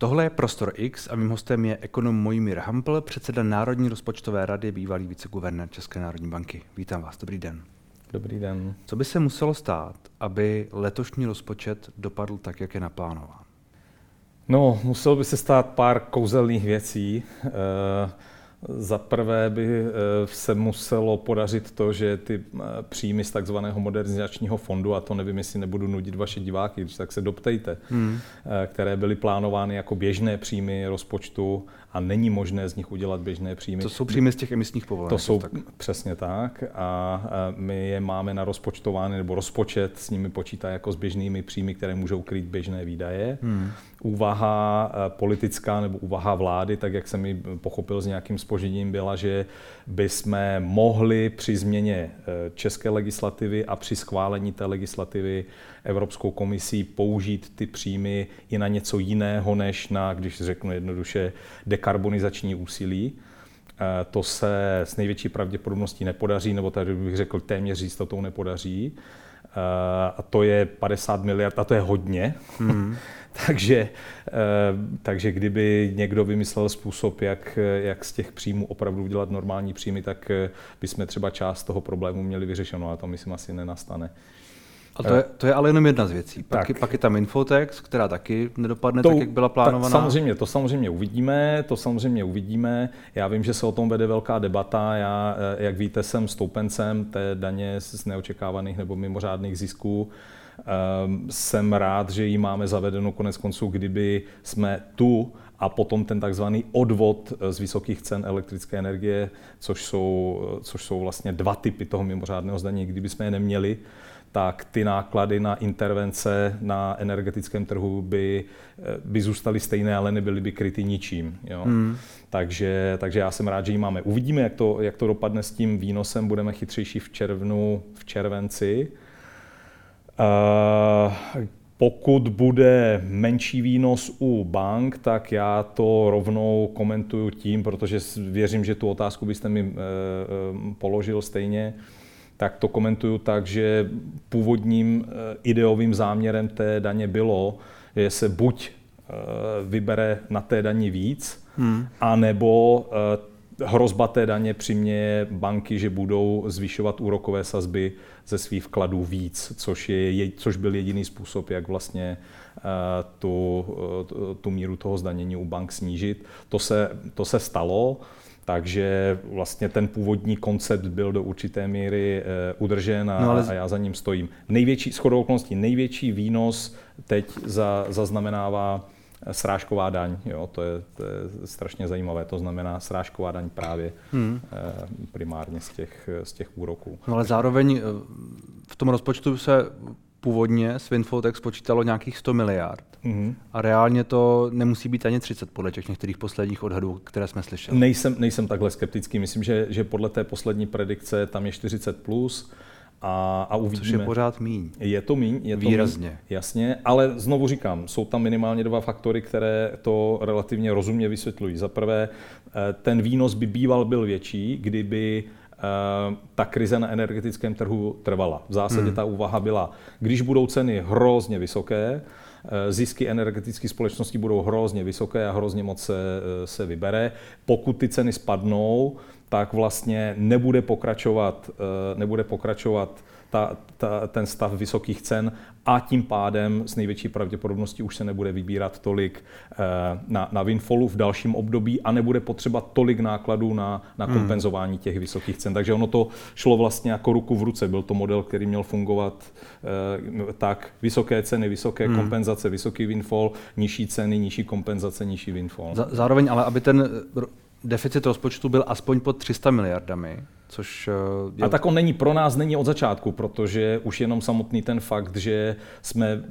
Tohle je Prostor X a mým hostem je ekonom Mojmír Hampel, předseda Národní rozpočtové rady, bývalý viceguvernér České národní banky. Vítám vás, dobrý den. Dobrý den. Co by se muselo stát, aby letošní rozpočet dopadl tak, jak je naplánován? No, muselo by se stát pár kouzelných věcí. E- za prvé by eh, se muselo podařit to, že ty eh, příjmy z takzvaného modernizačního fondu, a to nevím, jestli nebudu nudit vaše diváky, tak se doptejte, hmm. Eh, které byly plánovány jako běžné příjmy rozpočtu a není možné z nich udělat běžné příjmy. To jsou příjmy z těch emisních povolenek. To jsou tak. přesně tak a my je máme na rozpočtovány, nebo rozpočet s nimi počítá jako s běžnými příjmy, které můžou krýt běžné výdaje. Hmm úvaha eh, politická nebo úvaha vlády, tak jak jsem ji pochopil s nějakým spožením, byla, že bychom mohli při změně eh, české legislativy a při schválení té legislativy Evropskou komisí použít ty příjmy i na něco jiného, než na, když řeknu jednoduše, dekarbonizační úsilí. Eh, to se s největší pravděpodobností nepodaří, nebo tady bych řekl téměř jistotou nepodaří. A to je 50 miliard, a to je hodně. Mm. takže, eh, takže kdyby někdo vymyslel způsob, jak, jak z těch příjmů opravdu udělat normální příjmy, tak eh, bychom třeba část toho problému měli vyřešeno, ale to myslím asi nenastane. A to je, to je ale jenom jedna z věcí. Pak, tak. pak je tam Infotex, která taky nedopadne to, tak, jak byla plánovaná. samozřejmě, to samozřejmě uvidíme, to samozřejmě uvidíme. Já vím, že se o tom vede velká debata. Já, eh, jak víte, jsem stoupencem té daně z neočekávaných nebo mimořádných zisků. Ehm, jsem rád, že ji máme zavedenou konec konců, kdyby jsme tu a potom ten takzvaný odvod eh, z vysokých cen elektrické energie, což jsou, eh, což jsou vlastně dva typy toho mimořádného zdanění. Kdyby jsme je neměli, tak ty náklady na intervence na energetickém trhu by, eh, by zůstaly stejné, ale nebyly by kryty ničím. Jo? Hmm. Takže, takže já jsem rád, že ji máme. Uvidíme, jak to, jak to dopadne s tím výnosem. Budeme chytřejší v červnu, v červenci. Pokud bude menší výnos u bank, tak já to rovnou komentuju tím, protože věřím, že tu otázku byste mi eh, položil stejně, tak to komentuju tak, že původním eh, ideovým záměrem té daně bylo, že se buď vybere na té dani víc, hmm. anebo hrozba té daně přiměje banky, že budou zvyšovat úrokové sazby ze svých vkladů víc, což, je, což byl jediný způsob, jak vlastně eh, tu, eh, tu míru toho zdanění u bank snížit. To se, to se stalo, takže vlastně ten původní koncept byl do určité míry eh, udržen a, no ale... a já za ním stojím. Největší, shodou okolností, největší výnos teď za, zaznamenává srážková daň, jo, to, je, to je strašně zajímavé, to znamená srážková daň právě hmm. Eh, primárně z těch, z těch úroků. No ale zároveň eh, v tom rozpočtu se původně s Winfotex počítalo nějakých 100 miliard. Mm-hmm. A reálně to nemusí být ani 30 podle těch některých posledních odhadů, které jsme slyšeli. Nejsem, nejsem takhle skeptický. Myslím, že, že podle té poslední predikce tam je 40 plus. A, a uvidíme. Což je pořád míň. Je to míň, je to Výrazně. Míň, jasně, ale znovu říkám, jsou tam minimálně dva faktory, které to relativně rozumně vysvětlují. Za prvé, eh, ten výnos by býval byl větší, kdyby ta krize na energetickém trhu trvala. V zásadě hmm. ta úvaha byla, když budou ceny hrozně vysoké, eh, zisky energetické společnosti budou hrozně vysoké a hrozně moc se, se vybere. Pokud ty ceny spadnou, tak vlastně nebude pokračovat, eh, nebude pokračovat ta, ta, ten stav vysokých cen a tím pádem s největší pravděpodobností už se nebude vybírat tolik eh, na, na Winfallu v dalším období a nebude potřeba tolik nákladů na, na hmm. kompenzování těch vysokých cen. Takže ono to šlo vlastně jako ruku v ruce. Byl to model, který měl fungovat eh, tak vysoké ceny, vysoké hmm. kompenzace, vysoký Winfall, nižší ceny, nižší kompenzace, nižší Winfall. Zároveň ale, aby ten deficit rozpočtu byl aspoň pod 300 miliardami, což... Eh, je... A tak on není pro nás, není od začátku, protože už jenom samotný ten fakt, že jsme eh,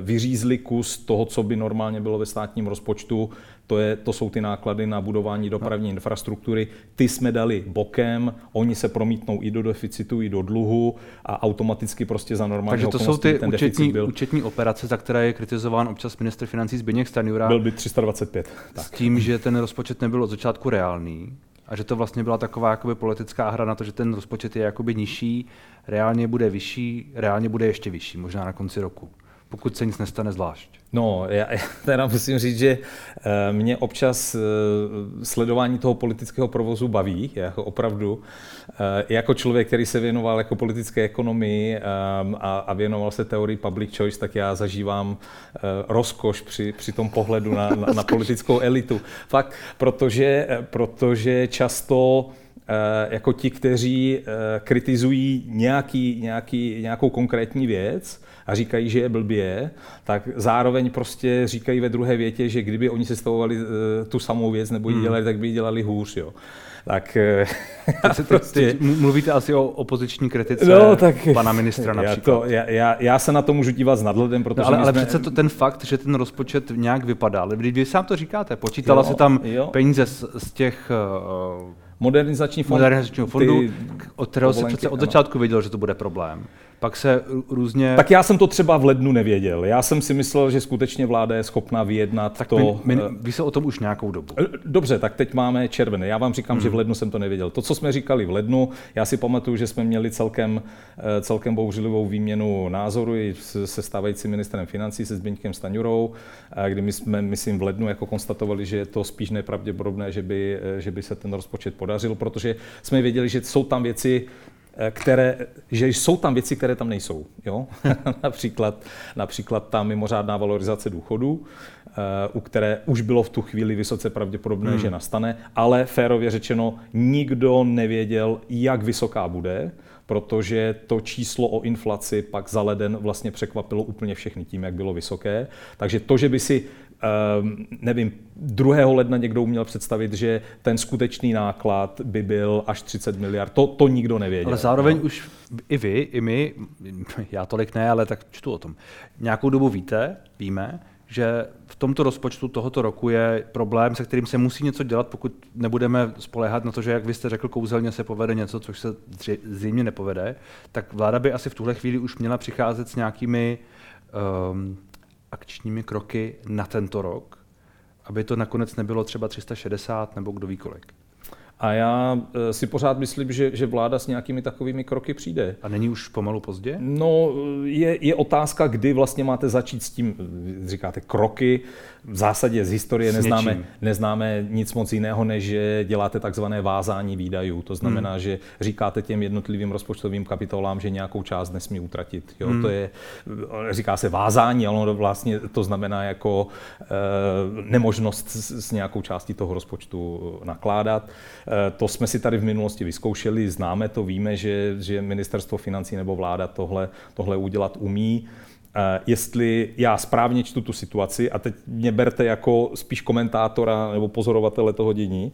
vyřízli kus toho, co by normálně bylo ve státním rozpočtu, to, je, to jsou ty náklady na budování dopravní infrastruktury. Ty jsme dali bokem, oni se promítnou i do deficitu, i do dluhu a automaticky prostě za normální Takže to jsou ty účetní, byl... účetní operace, za které je kritizován občas minister financí Zbigněk Stanjura. Byl by 325. Tak. S tím, že ten rozpočet nebyl od začátku reálný a že to vlastně byla taková jakoby politická hra na to, že ten rozpočet je jakoby nižší, reálně bude vyšší, reálně bude ještě vyšší, možná na konci roku pokud se nic nestane zvlášť. No, já, teda musím říct, že eh, mě občas eh, sledování toho politického provozu baví, jako opravdu. Eh, jako člověk, který se věnoval jako politické ekonomii a, a věnoval se teorii public choice, tak já zažívám rozkoš při, při tom pohledu na, na, na politickou elitu. Fakt, protože, protože často jako ti, kteří kritizují nějaký, nějaký, nějakou konkrétní věc, a říkají, že je blbě, tak zároveň prostě říkají ve druhé větě, že kdyby oni sestavovali eh, tu samou věc nebo ji hmm. dělali, tak by ji dělali hůř. Jo. Tak eh, ty, prostě... ty, mluvíte asi o opoziční kritice no, tak, pana ministra například. Já, to, já, já, já se na to můžu dívat s nadhledem, protože... No, ale, ale jsme... přece to, ten fakt, že ten rozpočet nějak vypadá, ale vy, vy sám to říkáte, počítala jo, se tam jo. peníze z, z těch uh, Modernizační fond, modernizačního fondu, od kterého se přece od začátku věděl, že to bude problém pak se různě... Tak já jsem to třeba v lednu nevěděl. Já jsem si myslel, že skutečně vláda je schopná vyjednat tak to... My, my, ví se o tom už nějakou dobu. Eh, dobře, tak teď máme červené. Já vám říkám, hmm. že v lednu jsem to nevěděl. To, co jsme říkali v lednu, já si pamatuju, že jsme měli celkem, eh, celkem bouřlivou výměnu názoru i se stávajícím ministrem financí, se Zbyňkem Staňurou, eh, kdy my jsme, myslím, v lednu jako konstatovali, že je to spíš nepravděpodobné, že by, že by se ten rozpočet podařil, protože jsme věděli, že jsou tam věci, Eh, které, že jsou tam věci, které tam nejsou. Jo? například, například ta mimořádná valorizace důchodů, eh, u které už bylo v tu chvíli vysoce pravděpodobné, hmm. že nastane, ale férově řečeno, nikdo nevěděl, jak vysoká bude, protože to číslo o inflaci pak za leden vlastně překvapilo úplně všechny tím, jak bylo vysoké. Takže to, že by si nevím, 2. ledna někdo uměl představit, že ten skutečný náklad by byl až 30 miliard. To, to nikdo nevěděl. Ale zároveň no. už i vy, i my, já tolik ne, ale tak čtu o tom. Nějakou dobu víte, víme, že v tomto rozpočtu tohoto roku je problém, se kterým se musí něco dělat, pokud nebudeme spolehat na to, že, jak vy jste řekl, kouzelně se povede něco, což se zřejmě nepovede, tak vláda by asi v tuhle chvíli už měla přicházet s nějakými um, akčními kroky na tento rok, aby to nakonec nebylo třeba 360 nebo kdo ví kolik. A já eh, si pořád myslím, že, že vláda s nějakými takovými kroky přijde. A není už pomalu pozdě? No, je, je otázka, kdy vlastně máte začít s tím, říkáte, kroky. V zásadě z historie neznáme, neznáme nic moc jiného, než že děláte takzvané vázání výdajů. To znamená, hmm. že říkáte těm jednotlivým rozpočtovým kapitolám, že nějakou část nesmí utratit. Jo, hmm. To je, říká se vázání, ale ono vlastně to znamená jako e, nemožnost s, s nějakou částí toho rozpočtu nakládat. Eh, to jsme si tady v minulosti vyzkoušeli, známe to, víme, že, že ministerstvo financí nebo vláda tohle, tohle udělat umí. Eh, jestli já správně čtu tu situaci, a teď mě berte jako spíš komentátora nebo pozorovatele toho dění,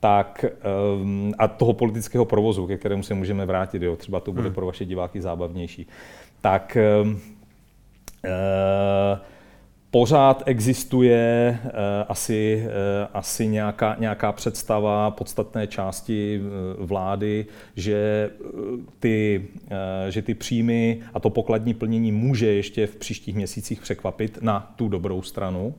tak ehm, a toho politického provozu, ke kterému se můžeme vrátit, jo, třeba to bude hmm. pro vaše diváky zábavnější, tak uh, pořád existuje uh, asi, uh, asi nějaká, nějaká představa podstatné části uh, vlády, že ty, že ty příjmy a to pokladní plnění může ještě v příštích měsících překvapit na tu dobrou stranu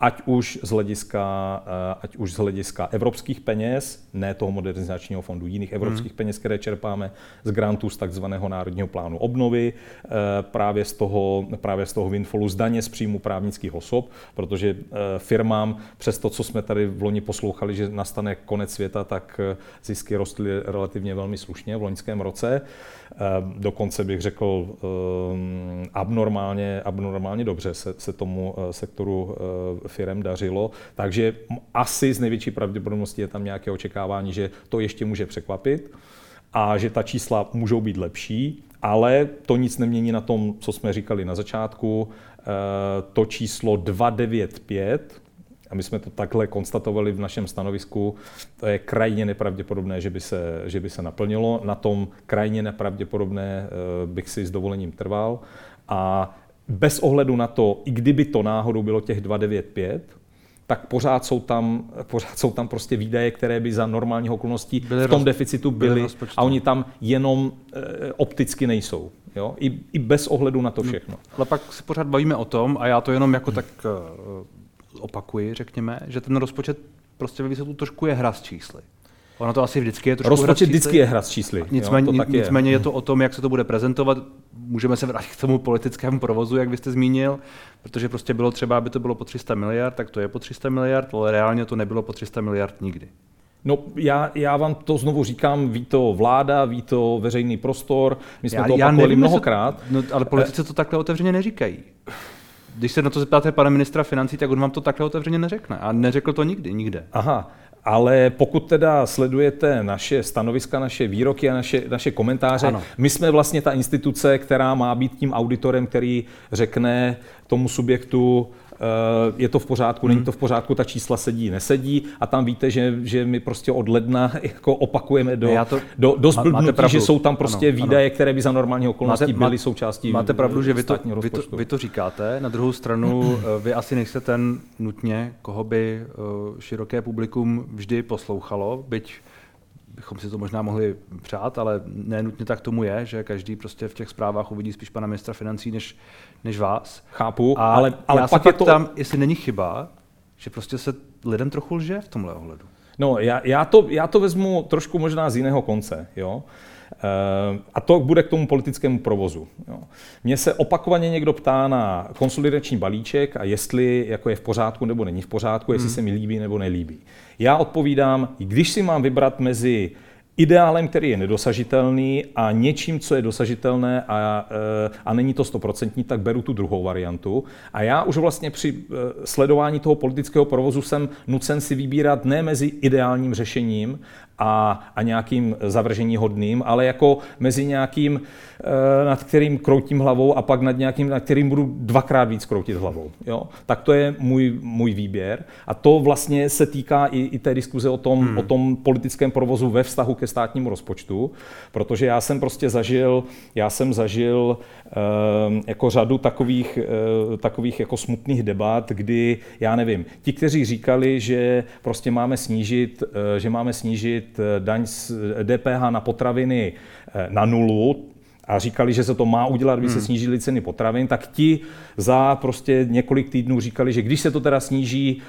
ať už z hlediska, eh, ať už z hlediska evropských peněz, ne toho modernizačního fondu, jiných evropských hmm. peněz, které čerpáme z grantů z takzvaného národního plánu obnovy, eh, právě z toho, právě z toho windfallu, z daně z příjmu právnických osob, protože eh, firmám, přes to, co jsme tady v loni poslouchali, že nastane konec světa, tak zisky rostly relativně velmi slušně v loňském roce. Dokonce bych řekl abnormálně, abnormálně dobře se, se tomu sektoru firm dařilo, takže asi z největší pravděpodobností je tam nějaké očekávání, že to ještě může překvapit a že ta čísla můžou být lepší, ale to nic nemění na tom, co jsme říkali na začátku. Eh, to číslo 295, a my jsme to takhle konstatovali v našem stanovisku, to je krajně nepravděpodobné, že by se, že by se naplnilo. Na tom krajně nepravděpodobné eh, bych si s dovolením trval. A bez ohledu na to, i kdyby to náhodou bylo těch 295, tak pořád jsou tam, pořád jsou tam prostě výdaje, které by za normálních okolností byly v tom roz, deficitu byly, byly a oni tam jenom e, opticky nejsou. Jo? I, I bez ohledu na to no, všechno. Ale pak se pořád bavíme o tom, a já to jenom jako tak e, opakuji, řekněme, že ten rozpočet prostě ve výsledku trošku je hra s čísly. Ono to asi vždycky je trošku Rozpočet vždycky je hra s čísly. Nicméně, jo, to tak je. nicméně je to o tom, jak se to bude prezentovat. Můžeme se vrátit k tomu politickému provozu, jak byste zmínil, protože prostě bylo třeba, aby to bylo po 300 miliard, tak to je po 300 miliard, ale reálně to nebylo po 300 miliard nikdy. No, já, já vám to znovu říkám, ví to vláda, ví to veřejný prostor, my jsme já, to opakovali já nevím, mnohokrát. No, ale politici to takhle otevřeně neříkají. Když se na to zeptáte pana ministra financí, tak on vám to takhle otevřeně neřekne. A neřekl to nikdy, nikde. Aha, ale pokud teda sledujete naše stanoviska, naše výroky a naše, naše komentáře, ano. my jsme vlastně ta instituce, která má být tím auditorem, který řekne tomu subjektu, je to v pořádku, hmm. není to v pořádku, ta čísla sedí, nesedí a tam víte, že, že my prostě od ledna jako opakujeme do, to, do, do zblbnutí, že jsou tam prostě ano, výdaje, ano. které by za normální okolností máte, byly součástí Máte pravdu, že vy to, vy, to, vy to říkáte, na druhou stranu eh, vy asi nejste ten nutně, koho by eh, široké publikum vždy poslouchalo, byť bychom si to možná mohli přát, ale nenutně tak tomu je, že každý prostě v těch zprávách uvidí spíš pana ministra financí než, než vás. Chápu, a ale, ale já pak se je to... tam, jestli není chyba, že prostě se lidem trochu lže v tomhle ohledu. No, já, já, to, já to vezmu trošku možná z jiného konce. Jo? Eh, a to bude k tomu politickému provozu. Jo. Mně se opakovaně někdo ptá na konsolidační balíček a jestli jako je v pořádku nebo není v pořádku, jestli hmm. se mi líbí nebo nelíbí. Já odpovídám, když si mám vybrat mezi ideálem, který je nedosažitelný a něčím, co je dosažitelné a, eh, a není to stoprocentní, tak beru tu druhou variantu. A já už vlastně při eh, sledování toho politického provozu jsem nucen si vybírat ne mezi ideálním řešením a, a nějakým zavržení hodným, ale jako mezi nějakým, eh, nad kterým kroutím hlavou a pak nad nějakým, nad kterým budu dvakrát víc kroutit hlavou. Jo? Tak to je můj, můj výběr. A to vlastně se týká i, i té diskuze o tom, hmm. o tom politickém provozu ve vztahu ke státnímu rozpočtu, protože já jsem prostě zažil, já jsem zažil jako řadu takových, uh, takových jako smutných debat, kdy, já nevím, ti, kteří říkali, že prostě máme snížit, uh, že máme snížit eh, daň z DPH eh, na potraviny eh, na nulu, a říkali, že se to má udělat, aby hmm. se snížily ceny potravin, tak ti za prostě několik týdnů říkali, že když se to teda sníží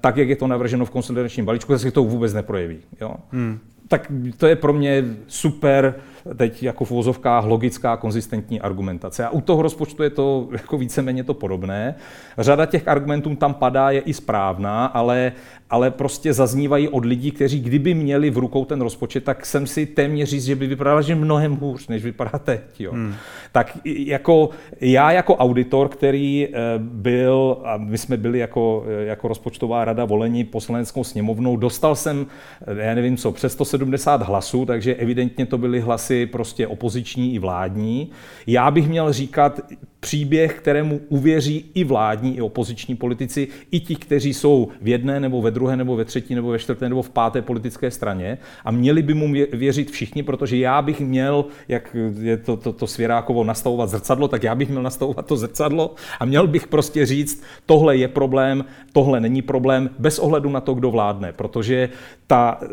tak, jak je to navrženo v konsolidačním balíčku, tak se to vůbec neprojeví. Jo? Hmm. Tak to je pro mě super teď jako v úvozovkách logická, konzistentní argumentace. A u toho rozpočtu je to jako víceméně to podobné. Řada těch argumentů tam padá, je i správná, ale, ale prostě zaznívají od lidí, kteří kdyby měli v rukou ten rozpočet, tak jsem si téměř říct, že by vypadala, že mnohem hůř, než vypadá teď. Jo. Hmm. Tak jako já jako auditor, který eh, byl, a my jsme byli jako, eh, jako rozpočtová rada volení poslaneckou sněmovnou, dostal jsem, eh, já nevím co, přes 170 hlasů, takže evidentně to byly hlasy prostě opoziční i vládní. Já bych měl říkat příběh, kterému uvěří i vládní, i opoziční politici, i ti, kteří jsou v jedné nebo ve druhé nebo ve třetí nebo ve čtvrté nebo v páté politické straně a měli by mu věřit všichni, protože já bych měl, jak je to, to, to Svěrákovo, nastavovat zrcadlo, tak já bych měl nastavovat to zrcadlo a měl bych prostě říct, tohle je problém, tohle není problém, bez ohledu na to, kdo vládne, protože ta, eh,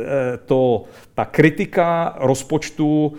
to, ta kritika rozpočtu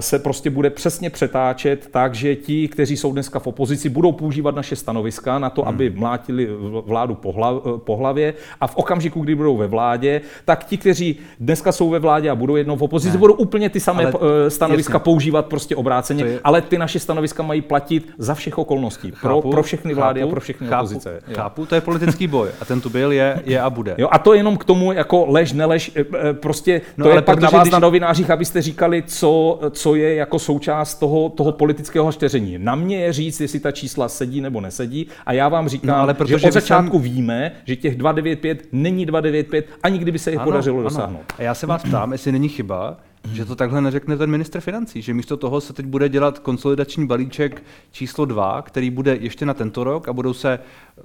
se prostě bude přesně přetáčet tak, že ti, kteří jsou dneska v opozici, budou používat naše stanoviska na to, hmm. aby mlátili vládu po, eh, po hlavě a v okamžiku, kdy budou ve vládě, tak ti, kteří dneska jsou ve vládě a budou jednou v opozici, ne. budou úplně ty samé ale, eh, stanoviska jasně. používat prostě obráceně, je... ale ty naše stanoviska mají platit za všech okolností, chápu, pro, pro všechny vlády chápu, a pro všechny chápu, opozice. Chápu, to je politický boj a ten tu byl, je, je a bude. Jo, a to jenom k tomu jako lež, nelež, prostě no, to je pak na vás když... na novinářích, abyste říkali, co, co je jako součást toho, toho politického štěření. Na mě je říct, jestli ta čísla sedí nebo nesedí a já vám říkám, no, ale protože že od začátku jsem... víme, že těch 295 není 295, ani kdyby se jich ano, podařilo ano. dosáhnout. A já se vás ptám, jestli není chyba, že to takhle neřekne ten ministr financí, že místo toho se teď bude dělat konsolidační balíček číslo 2, který bude ještě na tento rok a budou se eh,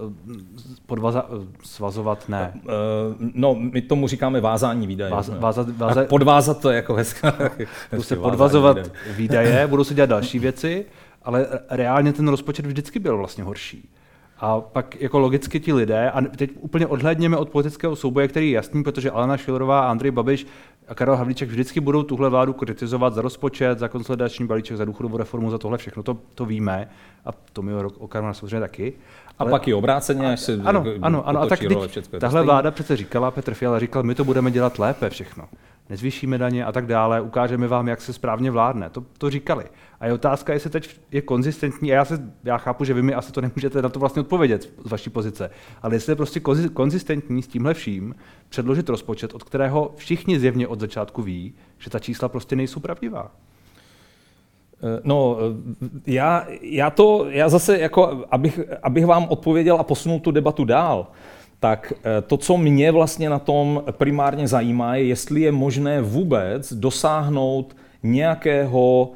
podvaza, eh, svazovat, ne. Eh, no, my tomu říkáme vázání výdaje. Váza, váza, váza, podvázat to je jako hezká. Budou se podvazovat výdaje. výdaje, budou se dělat další věci, ale reálně ten rozpočet vždycky byl vlastně horší. A pak jako logicky ti lidé, a teď úplně odhledněme od politického souboje, který je jasný, protože Alena Šilerová a Andrej Babiš a Karel Havlíček vždycky budou tuhle vládu kritizovat za rozpočet, za konsolidační balíček, za důchodovou reformu, za tohle všechno, to, to víme. A to mi Okamura samozřejmě taky. Ale, a pak i obráceně, až se ano, ano, ano, a tak tahle vláda přece říkala, Petr Fiala říkal, my to budeme dělat lépe všechno. Nezvýšíme daně a tak dále, ukážeme vám, jak se správně vládne. To, to říkali. A je otázka, jestli teď je konzistentní, a já, se, já chápu, že vy mi asi to nemůžete na to vlastně odpovědět z vaší pozice, ale jestli je prostě konzistentní s tímhle vším předložit rozpočet, od kterého všichni zjevně od začátku ví, že ta čísla prostě nejsou pravdivá. Eh, no, eh, já, já to, já zase, jako, abych, abych vám odpověděl a posunul tu debatu dál, tak eh, to, co mě vlastně na tom primárně zajímá, je, jestli je možné vůbec dosáhnout nějakého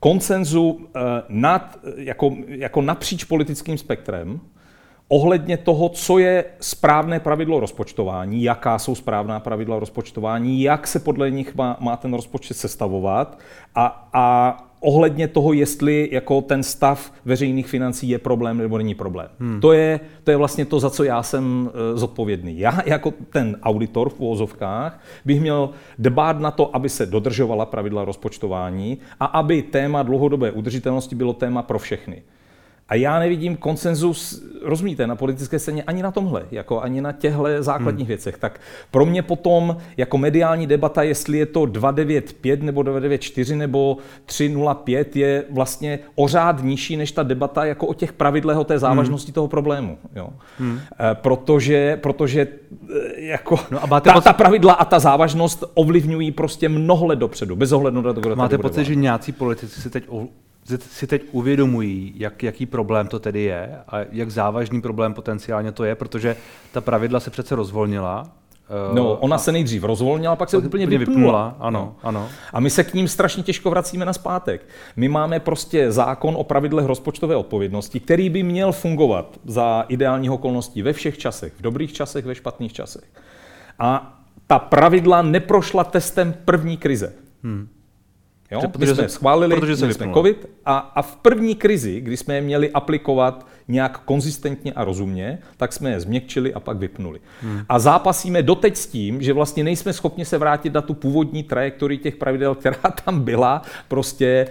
koncenzu nad, jako, jako napříč politickým spektrem, ohledně toho, co je správné pravidlo rozpočtování, jaká jsou správná pravidla rozpočtování, jak se podle nich má, má ten rozpočet sestavovat a, a ohledně toho, jestli jako ten stav veřejných financí je problém nebo není problém. Hmm. To, je, to je vlastně to, za co já jsem uh, zodpovědný. Já jako ten auditor v úvozovkách bych měl dbát na to, aby se dodržovala pravidla rozpočtování a aby téma dlouhodobé udržitelnosti bylo téma pro všechny. A já nevidím konsenzus, rozumíte, na politické scéně ani na tomhle, jako ani na těchto základních hmm. věcech. Tak pro mě potom jako mediální debata, jestli je to 295 nebo 294 nebo 305, je vlastně ořád nižší než ta debata jako o těch pravidlech, o té závažnosti hmm. toho problému. Jo. Hmm. E, protože, protože e, jako no a máte ta, pocit... ta pravidla a ta závažnost ovlivňují prostě mnoho let dopředu, bez ohledu na to, kdo Máte pocit, že nějací politici si teď si teď uvědomují, jak, jaký problém to tedy je a jak závažný problém potenciálně to je, protože ta pravidla se přece rozvolnila. Eh, no, ona a, se nejdřív rozvolnila, pak se úplně vypnula. vypnula. Ano, no. ano. A my se k ním strašně těžko vracíme na zpátek. My máme prostě zákon o pravidlech rozpočtové odpovědnosti, který by měl fungovat za ideálních okolností ve všech časech, v dobrých časech, ve špatných časech. A ta pravidla neprošla testem první krize. Hmm. Jo? Protože My jsme schválili, protože jsme COVID a, a v první krizi, kdy jsme měli aplikovat nějak konzistentně a rozumně, tak jsme je změkčili a pak vypnuli. Hmm. A zápasíme doteď s tím, že vlastně nejsme schopni se vrátit na tu původní trajektorii těch pravidel, která tam byla prostě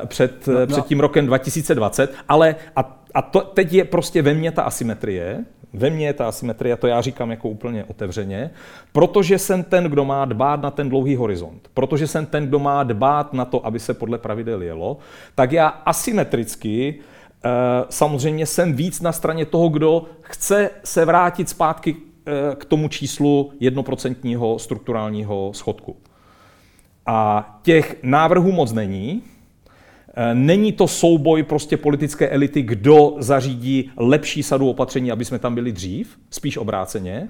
uh, před, no, no. před tím rokem 2020, ale a, a to, teď je prostě ve mně ta asymetrie, ve mně je ta asymetrie, to já říkám jako úplně otevřeně, protože jsem ten, kdo má dbát na ten dlouhý horizont, protože jsem ten, kdo má dbát na to, aby se podle pravidel jelo, tak já asymetricky eh, samozřejmě jsem víc na straně toho, kdo chce se vrátit zpátky eh, k tomu číslu jednoprocentního strukturálního schodku. A těch návrhů moc není, Eh, není to souboj prostě politické elity, kdo zařídí lepší sadu opatření, aby jsme tam byli dřív, spíš obráceně.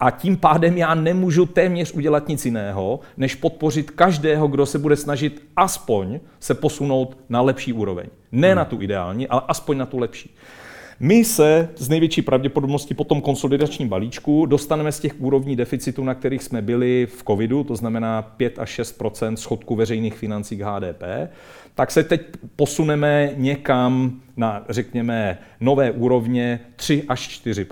A tím pádem já nemůžu téměř udělat nic jiného, než podpořit každého, kdo se bude snažit aspoň se posunout na lepší úroveň. Ne hmm. na tu ideální, ale aspoň na tu lepší. My se z největší pravděpodobností po tom konsolidačním balíčku dostaneme z těch úrovní deficitu, na kterých jsme byli v covidu, to znamená 5 až 6 schodku veřejných financí k HDP, tak se teď posuneme někam na, řekněme, nové úrovně 3 až 4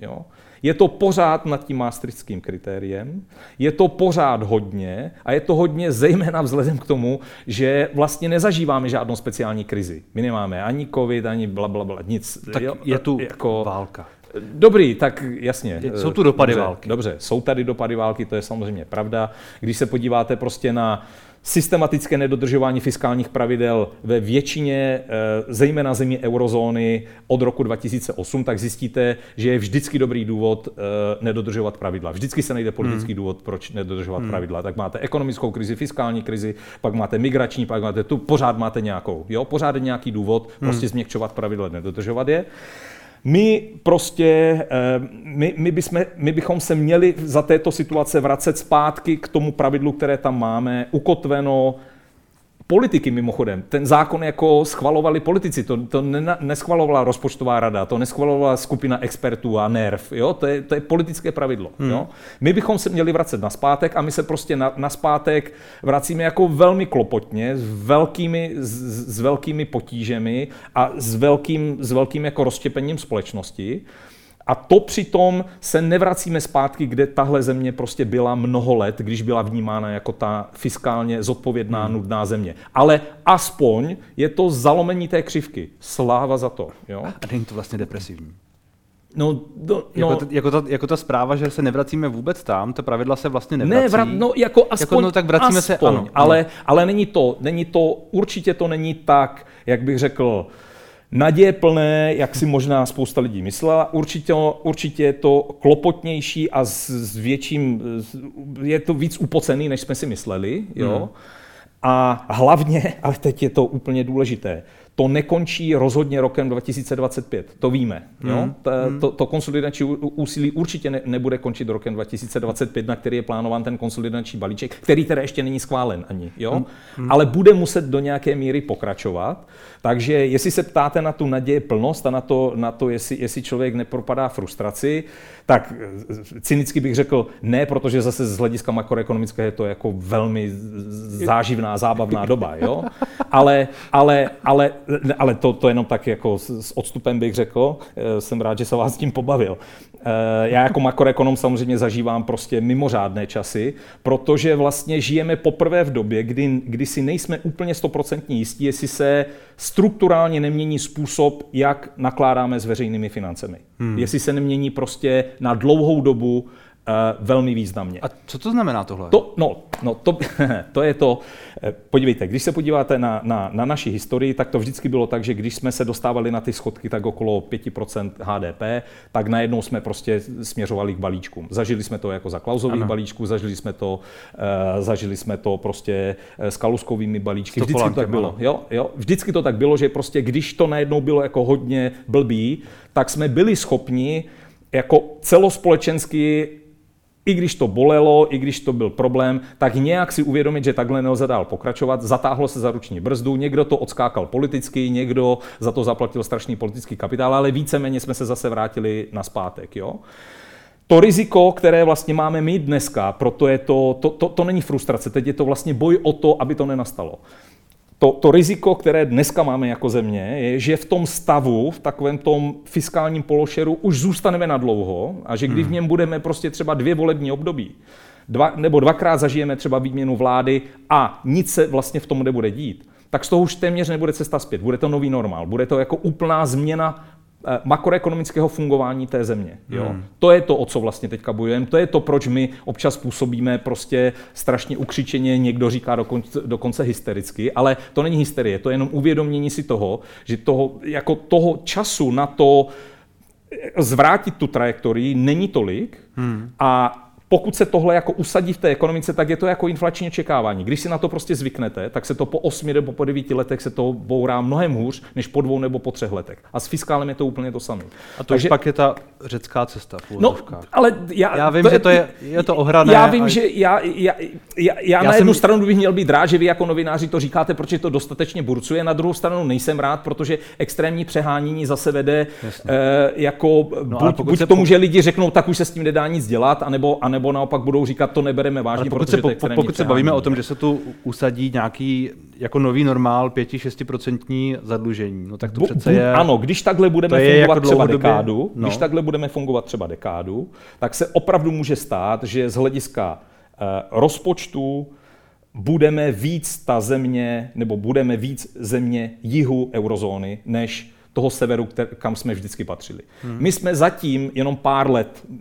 jo? Je to pořád nad tím maastrichtským kritériem, je to pořád hodně a je to hodně zejména vzhledem k tomu, že vlastně nezažíváme žádnou speciální krizi. My nemáme ani covid, ani bla, bla, bla nic. Tak je tu jako... válka. Dobrý, tak jasně. Jsou tu dopady dobře, války. Dobře, jsou tady dopady války, to je samozřejmě pravda. Když se podíváte prostě na systematické nedodržování fiskálních pravidel ve většině, eh, zejména zemí eurozóny od roku 2008, tak zjistíte, že je vždycky dobrý důvod eh, nedodržovat pravidla. Vždycky se najde politický hmm. důvod, proč nedodržovat hmm. pravidla. Tak máte ekonomickou krizi, fiskální krizi, pak máte migrační, pak máte tu, pořád máte nějakou. Jo? Pořád je nějaký důvod hmm. prostě změkčovat pravidla, nedodržovat je. My prostě, eh, my, my, bychom, my bychom se měli za této situace vracet zpátky k tomu pravidlu, které tam máme, ukotveno politiky mimochodem. Ten zákon jako schvalovali politici, to, to ne, neschvalovala rozpočtová rada, to neschvalovala skupina expertů a NERV, jo? To, je, to je politické pravidlo. Hmm. Jo? My bychom se měli vracet na zpátek a my se prostě na, na zpátek vracíme jako velmi klopotně, s velkými, s, s velkými potížemi a s velkým, s velkým jako rozštěpením společnosti. A to přitom se nevracíme zpátky, kde tahle země prostě byla mnoho let, když byla vnímána jako ta fiskálně zodpovědná, hmm. nudná země. Ale aspoň je to zalomení té křivky. Sláva za to. Jo? A není to vlastně depresivní? No, no, jako, ta, jako, ta, jako ta zpráva, že se nevracíme vůbec tam, ta pravidla se vlastně nevrací. Ne, vrat, no jako aspoň, jako, no, tak vracíme aspoň, se, ano. Ale, no. ale není to, není to, určitě to není tak, jak bych řekl, naděje plné, jak si možná spousta lidí myslela. Určitě, určitě je to klopotnější a s, s větším, je to víc upocený, než jsme si mysleli. Jo? Hmm. A hlavně, ale teď je to úplně důležité, to nekončí rozhodně rokem 2025, to víme. Mm. Jo? To, hmm. to, to konsolidační úsilí určitě ne, nebude končit rokem 2025, na který je plánován ten konsolidační balíček, který teda ještě není schválen ani, jo? Mm. ale bude muset do nějaké míry pokračovat. Takže jestli se ptáte na tu naděje plnost a na to, na to jestli, jestli člověk nepropadá frustraci, tak cynicky bych řekl ne, protože zase z hlediska makroekonomického je to jako velmi záživná, zábavná doba. Jo? Ale, ale, ale ale to, to jenom tak jako s, s odstupem bych řekl. Eh, jsem rád, že se vás s tím pobavil. Eh, já jako makroekonom samozřejmě zažívám prostě mimořádné časy, protože vlastně žijeme poprvé v době, kdy, kdy si nejsme úplně stoprocentně jistí, jestli se strukturálně nemění způsob, jak nakládáme s veřejnými financemi. Hmm. Jestli se nemění prostě na dlouhou dobu Uh, velmi významně. A co to znamená tohle? To, no, no to, to je to, eh, podívejte, když se podíváte na, na, na naši historii, tak to vždycky bylo tak, že když jsme se dostávali na ty schodky tak okolo 5% HDP, tak najednou jsme prostě směřovali k balíčkům. Zažili jsme to jako za klauzových ano. balíčků, zažili jsme to, uh, zažili jsme to prostě s kaluskovými balíčky. Vždycky to tak bylo. Jo, jo, vždycky to tak bylo, že prostě když to najednou bylo jako hodně blbý, tak jsme byli schopni jako celospolečensky i když to bolelo, i když to byl problém, tak nějak si uvědomit, že takhle nelze dál pokračovat. Zatáhlo se za ruční brzdu, někdo to odskákal politicky, někdo za to zaplatil strašný politický kapitál, ale víceméně jsme se zase vrátili na zpátek. Jo? To riziko, které vlastně máme my dneska, proto je to, to, to, to není frustrace, teď je to vlastně boj o to, aby to nenastalo to, to riziko, které dneska máme jako země, je, že v tom stavu, v takovém tom fiskálním pološeru už zůstaneme na dlouho a že když v hmm. něm budeme prostě třeba dvě volební období, dva, nebo dvakrát zažijeme třeba výměnu vlády a nic se vlastně v tom nebude dít, tak z toho už téměř nebude cesta zpět. Bude to nový normál. Bude to jako úplná změna makroekonomického fungování té země. Jo? Hmm. To je to, o co vlastně teďka bojujeme. To je to, proč my občas působíme prostě strašně ukřičeně, někdo říká dokonce, dokonce hystericky, ale to není hysterie, to je jenom uvědomění si toho, že toho, jako toho času na to eh, zvrátit tu trajektorii není tolik hmm. a pokud se tohle jako usadí v té ekonomice, tak je to jako inflační očekávání. Když si na to prostě zvyknete, tak se to po 8 nebo po 9 letech se to bourá mnohem hůř, než po dvou nebo po třech letech. A s fiskálem je to úplně to samé. A to Takže, už pak je ta řecká cesta. no, ale já, já vím, to, že to je, je to ohrané. Já vím, a... že já, já, já, já, na jednu jsem... stranu bych měl být rád, že vy jako novináři to říkáte, protože to dostatečně burcuje, na druhou stranu nejsem rád, protože extrémní přehánění zase vede eh, jako no, buď, buď tomu, že lidi řeknou, tak už se s tím nedá nic dělat, anebo, anebo naopak budou říkat, to nebereme vážně, pokud se, po, pokud se bavíme o tom, že se tu usadí nějaký jako nový normál 5-6% zadlužení, no tak to přece je... Ano, když takhle budeme fungovat jako třeba dekádu, no. když takhle budeme fungovat třeba dekádu, tak se opravdu může stát, že z hlediska uh, rozpočtu budeme víc ta země, nebo budeme víc země jihu eurozóny, než toho severu, kam jsme vždycky patřili. Hmm. My jsme zatím jenom pár let uh,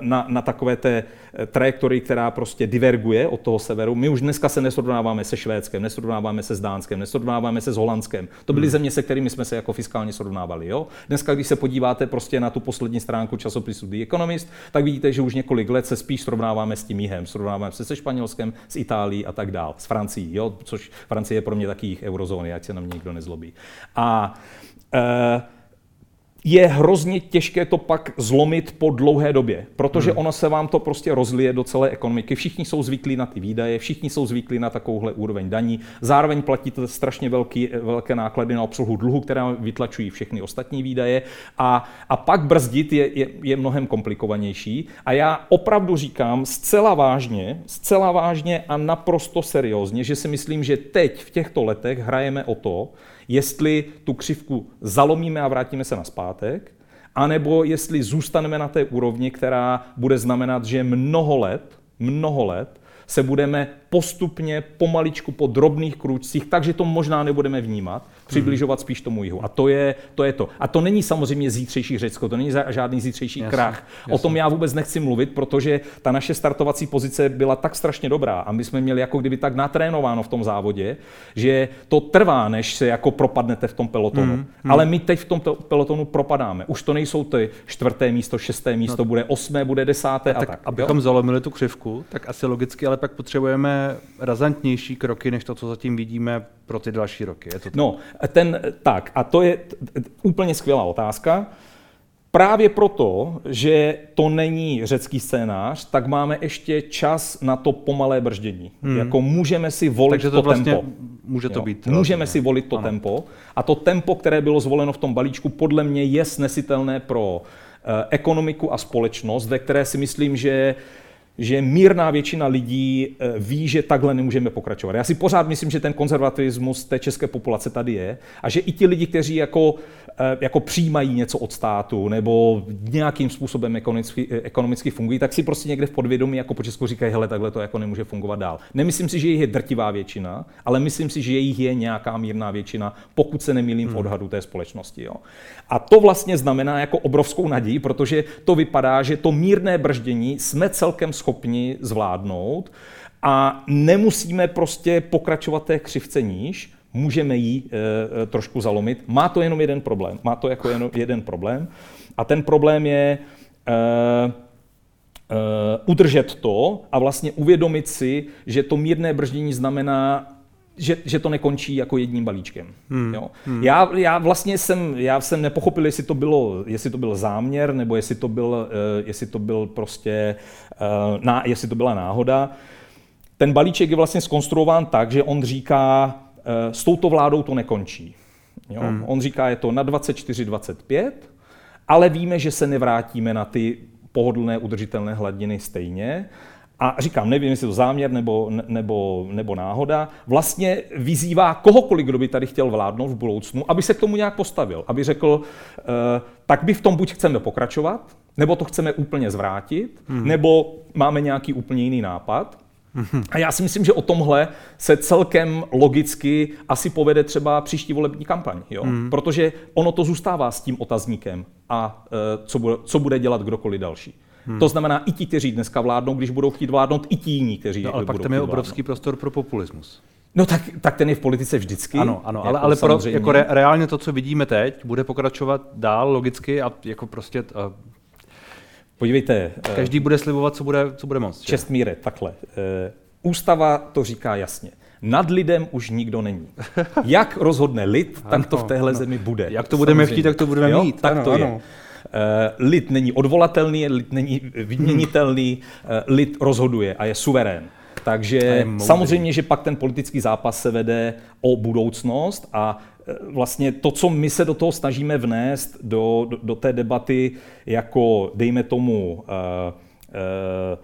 na, na takové té eh, trajektorii, která prostě diverguje od toho severu. My už dneska se nesrovnáváme se Švédskem, nesrovnáváme se s Dánskem, nesrovnáváme se s Holandskem. To byly hmm. země, se kterými jsme se jako fiskálně srovnávali. Jo? Dneska, když se podíváte prostě na tu poslední stránku časopisu The Economist, tak vidíte, že už několik let se spíš srovnáváme s tím jihem. Srovnáváme se se Španělskem, s Itálií a tak dál, s Francií, jo? což Francie je pro mě taky eurozóny, ať se na mě nikdo nezlobí. A Eh, je hrozně těžké to pak zlomit po dlouhé době, protože hmm. ono se vám to prostě rozlije do celé ekonomiky. Všichni jsou zvyklí na ty výdaje, všichni jsou zvyklí na takovouhle úroveň daní. Zároveň platíte strašně velký, velké náklady na obsluhu dluhu, která vytlačují všechny ostatní výdaje. A, a pak brzdit je, je, je mnohem komplikovanější. A já opravdu říkám zcela vážně, zcela vážně a naprosto seriózně, že si myslím, že teď v těchto letech hrajeme o to, jestli tu křivku zalomíme a vrátíme se na zpátek, anebo jestli zůstaneme na té úrovni, která bude znamenat, že mnoho let, mnoho let se budeme postupně, pomaličku, po drobných krůčcích, takže to možná nebudeme vnímat, přibližovat spíš tomu jihu. A to je, to je to. A to není samozřejmě zítřejší Řecko, to není žádný zítřejší jasně, krach. Jasně. O tom já vůbec nechci mluvit, protože ta naše startovací pozice byla tak strašně dobrá a my jsme měli jako kdyby tak natrénováno v tom závodě, že to trvá, než se jako propadnete v tom pelotonu. Hmm, hmm. Ale my teď v tom pelotonu propadáme. Už to nejsou ty čtvrté místo, šesté místo, no, bude osmé, bude desáté a, a tak. tak abychom zalomili tu křivku, tak asi logicky, ale pak potřebujeme razantnější kroky, než to, co zatím vidíme pro ty další roky. Je to tak? No, ten, tak, a to je úplně skvělá otázka. Právě proto, že to není řecký scénář, tak máme ještě čas na to pomalé brždění. Hmm. Jako můžeme si volit Takže to, to vlastně tempo. Může to jo. být. Můžeme si volit to ano. tempo. A to tempo, které bylo zvoleno v tom balíčku, podle mě je snesitelné pro eh, ekonomiku a společnost, ve které si myslím, že že mírná většina lidí eh, ví, že takhle nemůžeme pokračovat. Já si pořád myslím, že ten konzervativismus té české populace tady je a že i ti lidi, kteří jako, jako přijímají něco od státu nebo nějakým způsobem ekonomicky, eh, ekonomicky fungují, tak si prostě někde v podvědomí jako po Česku říkají, hele, takhle to jako nemůže fungovat dál. Nemyslím si, že jich je drtivá většina, ale myslím si, že jich je nějaká mírná většina, pokud se nemýlím v hmm. odhadu té společnosti. Jo. A to vlastně znamená jako obrovskou naději, protože to vypadá, že to mírné brždění jsme celkem schopni zvládnout a nemusíme prostě pokračovat té křivce níž, můžeme ji e, trošku zalomit. Má to jenom jeden problém. Má to jako jenom jeden problém. A ten problém je e, e, udržet to a vlastně uvědomit si, že to mírné brždění znamená že, že to nekončí jako jedním balíčkem. Hmm. Jo? Hmm. Já, já vlastně jsem, já jsem nepochopil, jestli to, bylo, jestli to byl záměr, nebo jestli to byl, uh, jestli to byl prostě, uh, ná, jestli to byla náhoda. Ten balíček je vlastně skonstruován tak, že on říká, s touto vládou to nekončí. Jo? Hmm. On říká, je to na 24-25, ale víme, že se nevrátíme na ty pohodlné udržitelné hladiny stejně a říkám, nevím, jestli to záměr nebo, nebo, nebo náhoda, vlastně vyzývá kohokoliv, kdo by tady chtěl vládnout v budoucnu, aby se k tomu nějak postavil, aby řekl, eh, tak by v tom buď chceme pokračovat, nebo to chceme úplně zvrátit, hmm. nebo máme nějaký úplně jiný nápad. A já si myslím, že o tomhle se celkem logicky asi povede třeba příští volební kampaň, jo? Hmm. protože ono to zůstává s tím otazníkem a eh, co bude, co bude dělat kdokoliv další. Hmm. To znamená i ti, kteří dneska vládnou, když budou chtít vládnout, i ti jiní, kteří no, ale pak tam je obrovský vládnout. prostor pro populismus. No tak, tak ten je v politice vždycky. Ano, ano, ale, jako ale pro, jako re, reálně to, co vidíme teď, bude pokračovat dál logicky a jako prostě... Uh, Podívejte. Každý uh, bude slibovat, co bude, co bude moc. Čestmíre, takhle. Uh, ústava to říká jasně. Nad lidem už nikdo není. Jak rozhodne lid, tak to v téhle no. zemi bude. Jak to budeme Samozřejmě. chtít, tak to budeme jo? mít. Tak ano, to ano. je. Eh, lid není odvolatelný, lid není vyměnitelný, eh, lid rozhoduje a je suverén. Takže samozřejmě, že pak ten politický zápas se vede o budoucnost a eh, vlastně to, co my se do toho snažíme vnést, do, do, do té debaty, jako dejme tomu uh, uh,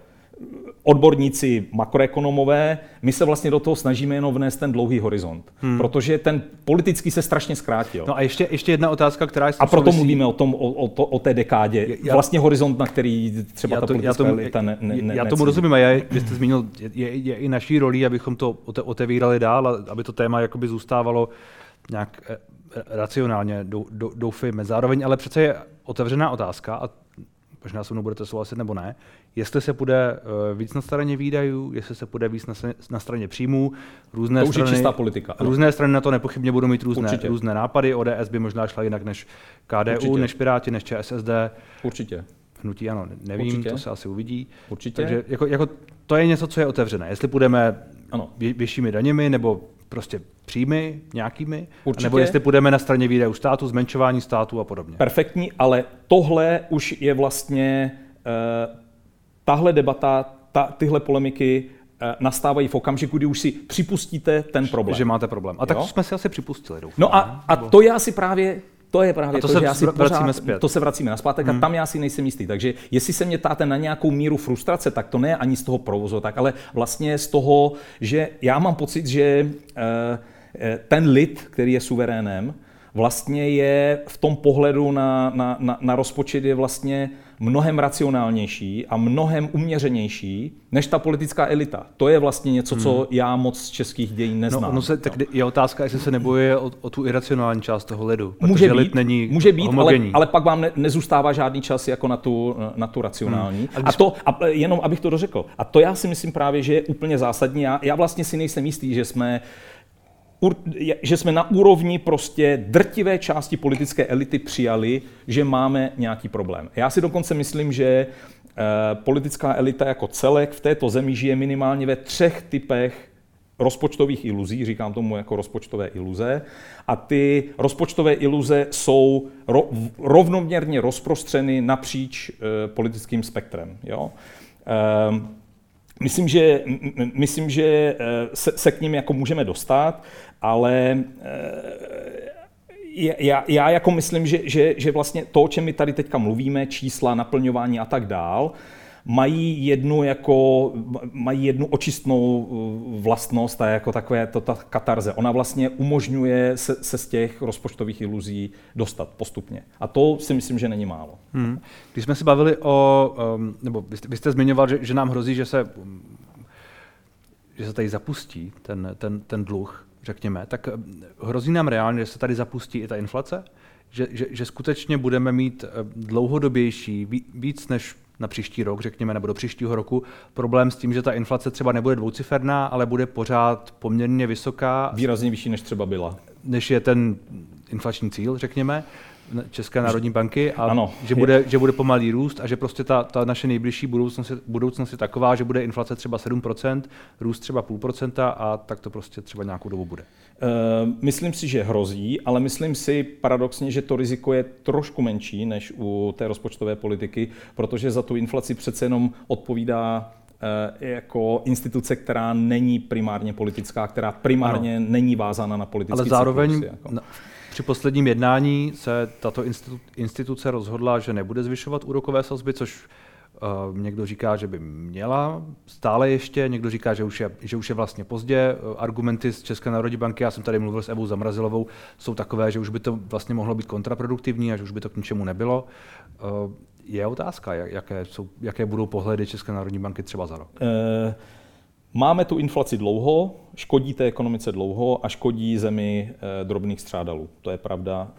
odborníci makroekonomové, my se vlastně do toho snažíme jenom vnést ten dlouhý horizont, hmm. protože ten politický se strašně zkrátil. No a ještě, ještě jedna otázka, která je A proto souvisí... mluvíme o, tom, o, o, to, o té dekádě. Já, vlastně horizont, na který třeba já to, ta politická já tomu, elita ne, ne, ne, Já tomu rozumím a já, že jste zmínil, je, je, je i naší roli, abychom to otevírali dál a aby to téma jakoby zůstávalo nějak eh, racionálně, doufejme. Zároveň ale přece je otevřená otázka a možná se mnou budete souhlasit nebo ne, jestli se půjde eh, víc na straně výdajů, jestli se půjde víc na, na straně příjmů, různé to strany, čistá politika. Ano. Různé strany na to nepochybně budou mít různé, různé nápady, ODS by možná šla jinak než KDU, Určitě. než Piráti, než ČSSD. Určitě. Hnutí ano, nevím, Určitě. to se asi uvidí. Určitě. Takže jako, jako, to je něco, co je otevřené. Jestli půjdeme ano. vyššími daněmi nebo prostě příjmy nějakými, Určitě. nebo jestli půjdeme na straně výdajů státu, zmenšování státu a podobně. Perfektní, ale tohle už je vlastně uh, tahle debata, ta, tyhle polemiky uh, nastávají v okamžiku, kdy už si připustíte ten problém. Že máte problém. A tak jo? jsme si asi připustili. Doufám, no a, a to je asi právě to je právě a to, to se že já si vracíme pořád, zpět. To se vracíme na zpátek hmm. a tam já si nejsem jistý. Takže jestli se mě ptáte na nějakou míru frustrace, tak to ne ani z toho provozu, tak ale vlastně z toho, že já mám pocit, že uh, ten lid, který je suverénem, vlastně je v tom pohledu na, na, na, na rozpočet je vlastně mnohem racionálnější a mnohem uměřenější než ta politická elita. To je vlastně něco, co hmm. já moc z českých dějin neznám. No, no se, tak je otázka, jestli se nebojuje o, o tu iracionální část toho lidu. Může být, není může být ale, ale pak vám ne, nezůstává žádný čas jako na tu, na tu racionální. Hmm. A, když... a to, a jenom abych to dořekl, a to já si myslím právě, že je úplně zásadní. Já, já vlastně si nejsem jistý, že jsme že jsme na úrovni prostě drtivé části politické elity přijali, že máme nějaký problém. Já si dokonce myslím, že eh, politická elita jako celek v této zemi žije minimálně ve třech typech rozpočtových iluzí, říkám tomu jako rozpočtové iluze, a ty rozpočtové iluze jsou rovnoměrně rozprostřeny napříč e, politickým spektrem. Jo? Myslím, že, myslím, že eh, se, se k ním jako můžeme dostat, ale já, já jako myslím, že, že, že vlastně to, o čem my tady teďka mluvíme, čísla, naplňování a tak dál, mají jednu jako, mají jednu očistnou uh, vlastnost a jako takové to, ta katarze. Ona vlastně umožňuje se, se z těch rozpočtových iluzí dostat postupně. A to si myslím, že není málo. Hmm. Když jsme se bavili o, um, nebo vy jste, vy jste zmiňoval, že, že nám hrozí, že se, že se tady zapustí ten, ten, ten dluh, řekněme, tak um, hrozí nám reálně, že se tady zapustí i ta inflace? Že, že, že skutečně budeme mít uh, dlouhodobější, víc než na příští rok, řekněme, nebo do příštího roku, problém s tím, že ta inflace třeba nebude dvouciferná, ale bude pořád poměrně vysoká. Výrazně vyšší, než třeba byla. Než je ten inflační cíl, řekněme. České národní banky a ano. Že, bude, že bude pomalý růst a že prostě ta, ta naše nejbližší budoucnost je, budoucnost je taková, že bude inflace třeba 7%, růst třeba půl procenta a tak to prostě třeba nějakou dobu bude. Uh, myslím si, že hrozí, ale myslím si paradoxně, že to riziko je trošku menší než u té rozpočtové politiky, protože za tu inflaci přece jenom odpovídá eh, jako instituce, která není primárně politická, která primárně ano. není vázána na politický Ale zároveň cyklus, jako. Při posledním jednání se tato instituce rozhodla, že nebude zvyšovat úrokové sazby, což Uh, někdo říká, že by měla stále ještě, někdo říká, že už je, že už je vlastně pozdě. Uh, argumenty z České národní banky, já jsem tady mluvil s Evou Zamrazilovou, jsou takové, že už by to vlastně mohlo být kontraproduktivní a že už by to k ničemu nebylo. Uh, je otázka, jaké, jsou, jaké budou pohledy České národní banky třeba za rok. Uh... Máme tu inflaci dlouho, škodí té ekonomice dlouho a škodí zemi e, drobných střádalů. To je pravda.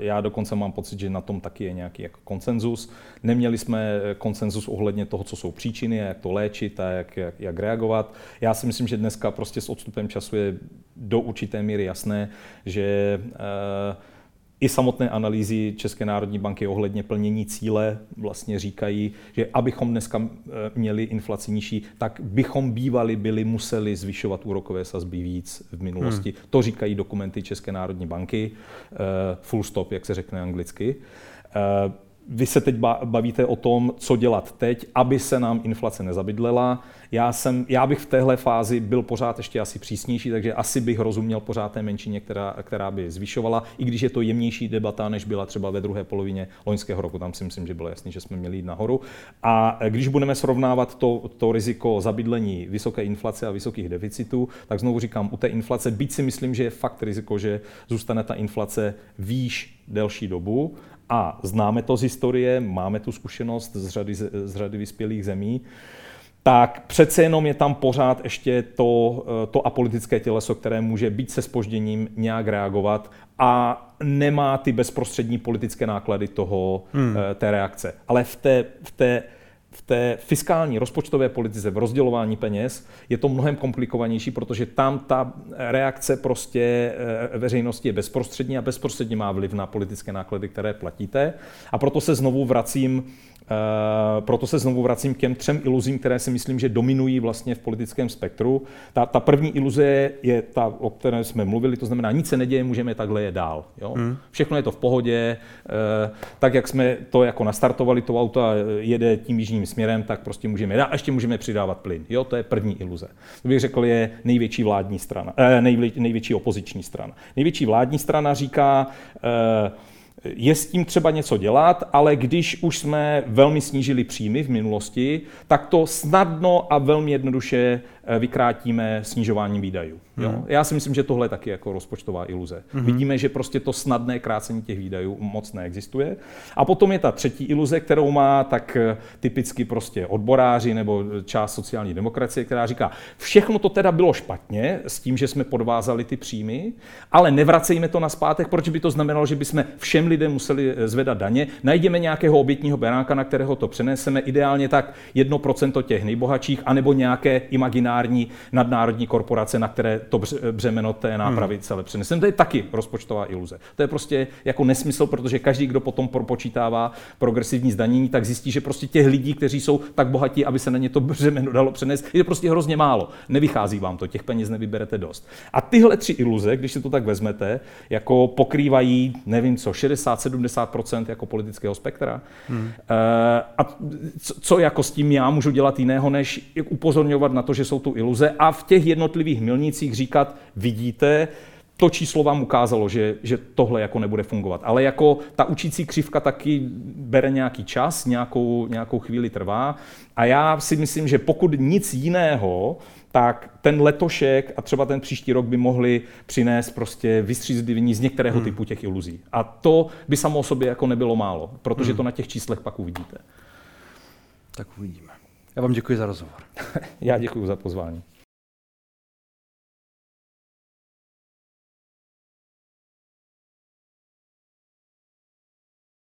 E, já dokonce mám pocit, že na tom taky je nějaký jako konsenzus. Neměli jsme eh, konsenzus ohledně toho, co jsou příčiny, jak to léčit a jak, jak, jak reagovat. Já si myslím, že dneska prostě s odstupem času je do určité míry jasné, že e, i samotné analýzy České národní banky ohledně plnění cíle vlastně říkají, že abychom dneska eh, měli inflaci nižší, tak bychom bývali byli museli zvyšovat úrokové sazby víc v minulosti. Hmm. To říkají dokumenty České národní banky, eh, full stop, jak se řekne anglicky. Vy se teď bavíte o tom, co dělat teď, aby se nám inflace nezabydlela. Já, jsem, já bych v téhle fázi byl pořád ještě asi přísnější, takže asi bych rozuměl pořád té menšině, která, která by zvyšovala, i když je to jemnější debata, než byla třeba ve druhé polovině loňského roku. Tam si myslím, že bylo jasné, že jsme měli jít nahoru. A když budeme srovnávat to, to riziko zabydlení vysoké inflace a vysokých deficitů, tak znovu říkám, u té inflace, byť si myslím, že je fakt riziko, že zůstane ta inflace výš delší dobu, a známe to z historie, máme tu zkušenost z řady, z řady vyspělých zemí, tak přece jenom je tam pořád ještě to, eh, to apolitické těleso, které může být se spožděním nějak reagovat a nemá ty bezprostřední politické náklady toho, hmm. Eh, té reakce. Ale v té, v té v té fiskální rozpočtové politice, v rozdělování peněz, je to mnohem komplikovanější, protože tam ta reakce prostě eh, veřejnosti je bezprostřední a bezprostředně má vliv na politické náklady, které platíte. A proto se znovu vracím proto se znovu vracím k těm třem iluzím, které si myslím, že dominují vlastně v politickém spektru. Ta, ta první iluze je ta, o které jsme mluvili, to znamená, nic se neděje, můžeme takhle je dál. Jo? Hmm. Všechno je to v pohodě, uh, tak jak jsme to jako nastartovali, to auto jede tím jižním směrem, tak prostě můžeme, a ještě můžeme přidávat plyn. Jo, to je první iluze. To bych řekl, je největší vládní strana, uh, největší opoziční strana. Největší vládní strana říká, je s tím třeba něco dělat, ale když už jsme velmi snížili příjmy v minulosti, tak to snadno a velmi jednoduše eh, vykrátíme snižováním výdajů. Jo? Hmm. Já si myslím, že tohle je taky jako rozpočtová iluze. Hmm. Vidíme, že prostě to snadné krácení těch výdajů moc neexistuje. A potom je ta třetí iluze, kterou má tak eh, typicky prostě odboráři nebo část sociální demokracie, která říká, všechno to teda bylo špatně s tím, že jsme podvázali ty příjmy, ale nevracejme to na zpátek, proč by to znamenalo, že bychom všem lidem museli eh, zvedat daně. Najdeme nějakého obětního beránka, na kterého to přeneseme, ideálně tak 1% těch nejbohatších, anebo nějaké imaginární nadnárodní korporace, na které to břemeno té nápravy hmm. celé přeneseme. To je taky rozpočtová iluze. To je prostě jako nesmysl, protože každý, kdo potom propočítává progresivní zdanění, tak zjistí, že prostě těch lidí, kteří jsou tak bohatí, aby se na ně to břemeno dalo přenést, je prostě hrozně málo. Nevychází vám to, těch peněz nevyberete dost. A tyhle tři iluze, když si to tak vezmete, jako pokrývají, nevím co, 60-70% jako politického spektra. Hmm. E, a co jako s tím já můžu dělat jiného, než upozorňovat na to, že jsou tu iluze a v těch jednotlivých milnicích říkat, vidíte, to číslo vám ukázalo, že, že tohle jako nebude fungovat. Ale jako ta učící křivka taky bere nějaký čas, nějakou, nějakou chvíli trvá. A já si myslím, že pokud nic jiného, tak ten letošek a třeba ten příští rok by mohli přinést prostě vystřízlivění z některého hmm. typu těch iluzí. A to by samo o sobě jako nebylo málo, protože hmm. to na těch číslech pak uvidíte. Tak uvidíme. Já vám děkuji za rozhovor. Já děkuji za pozvání.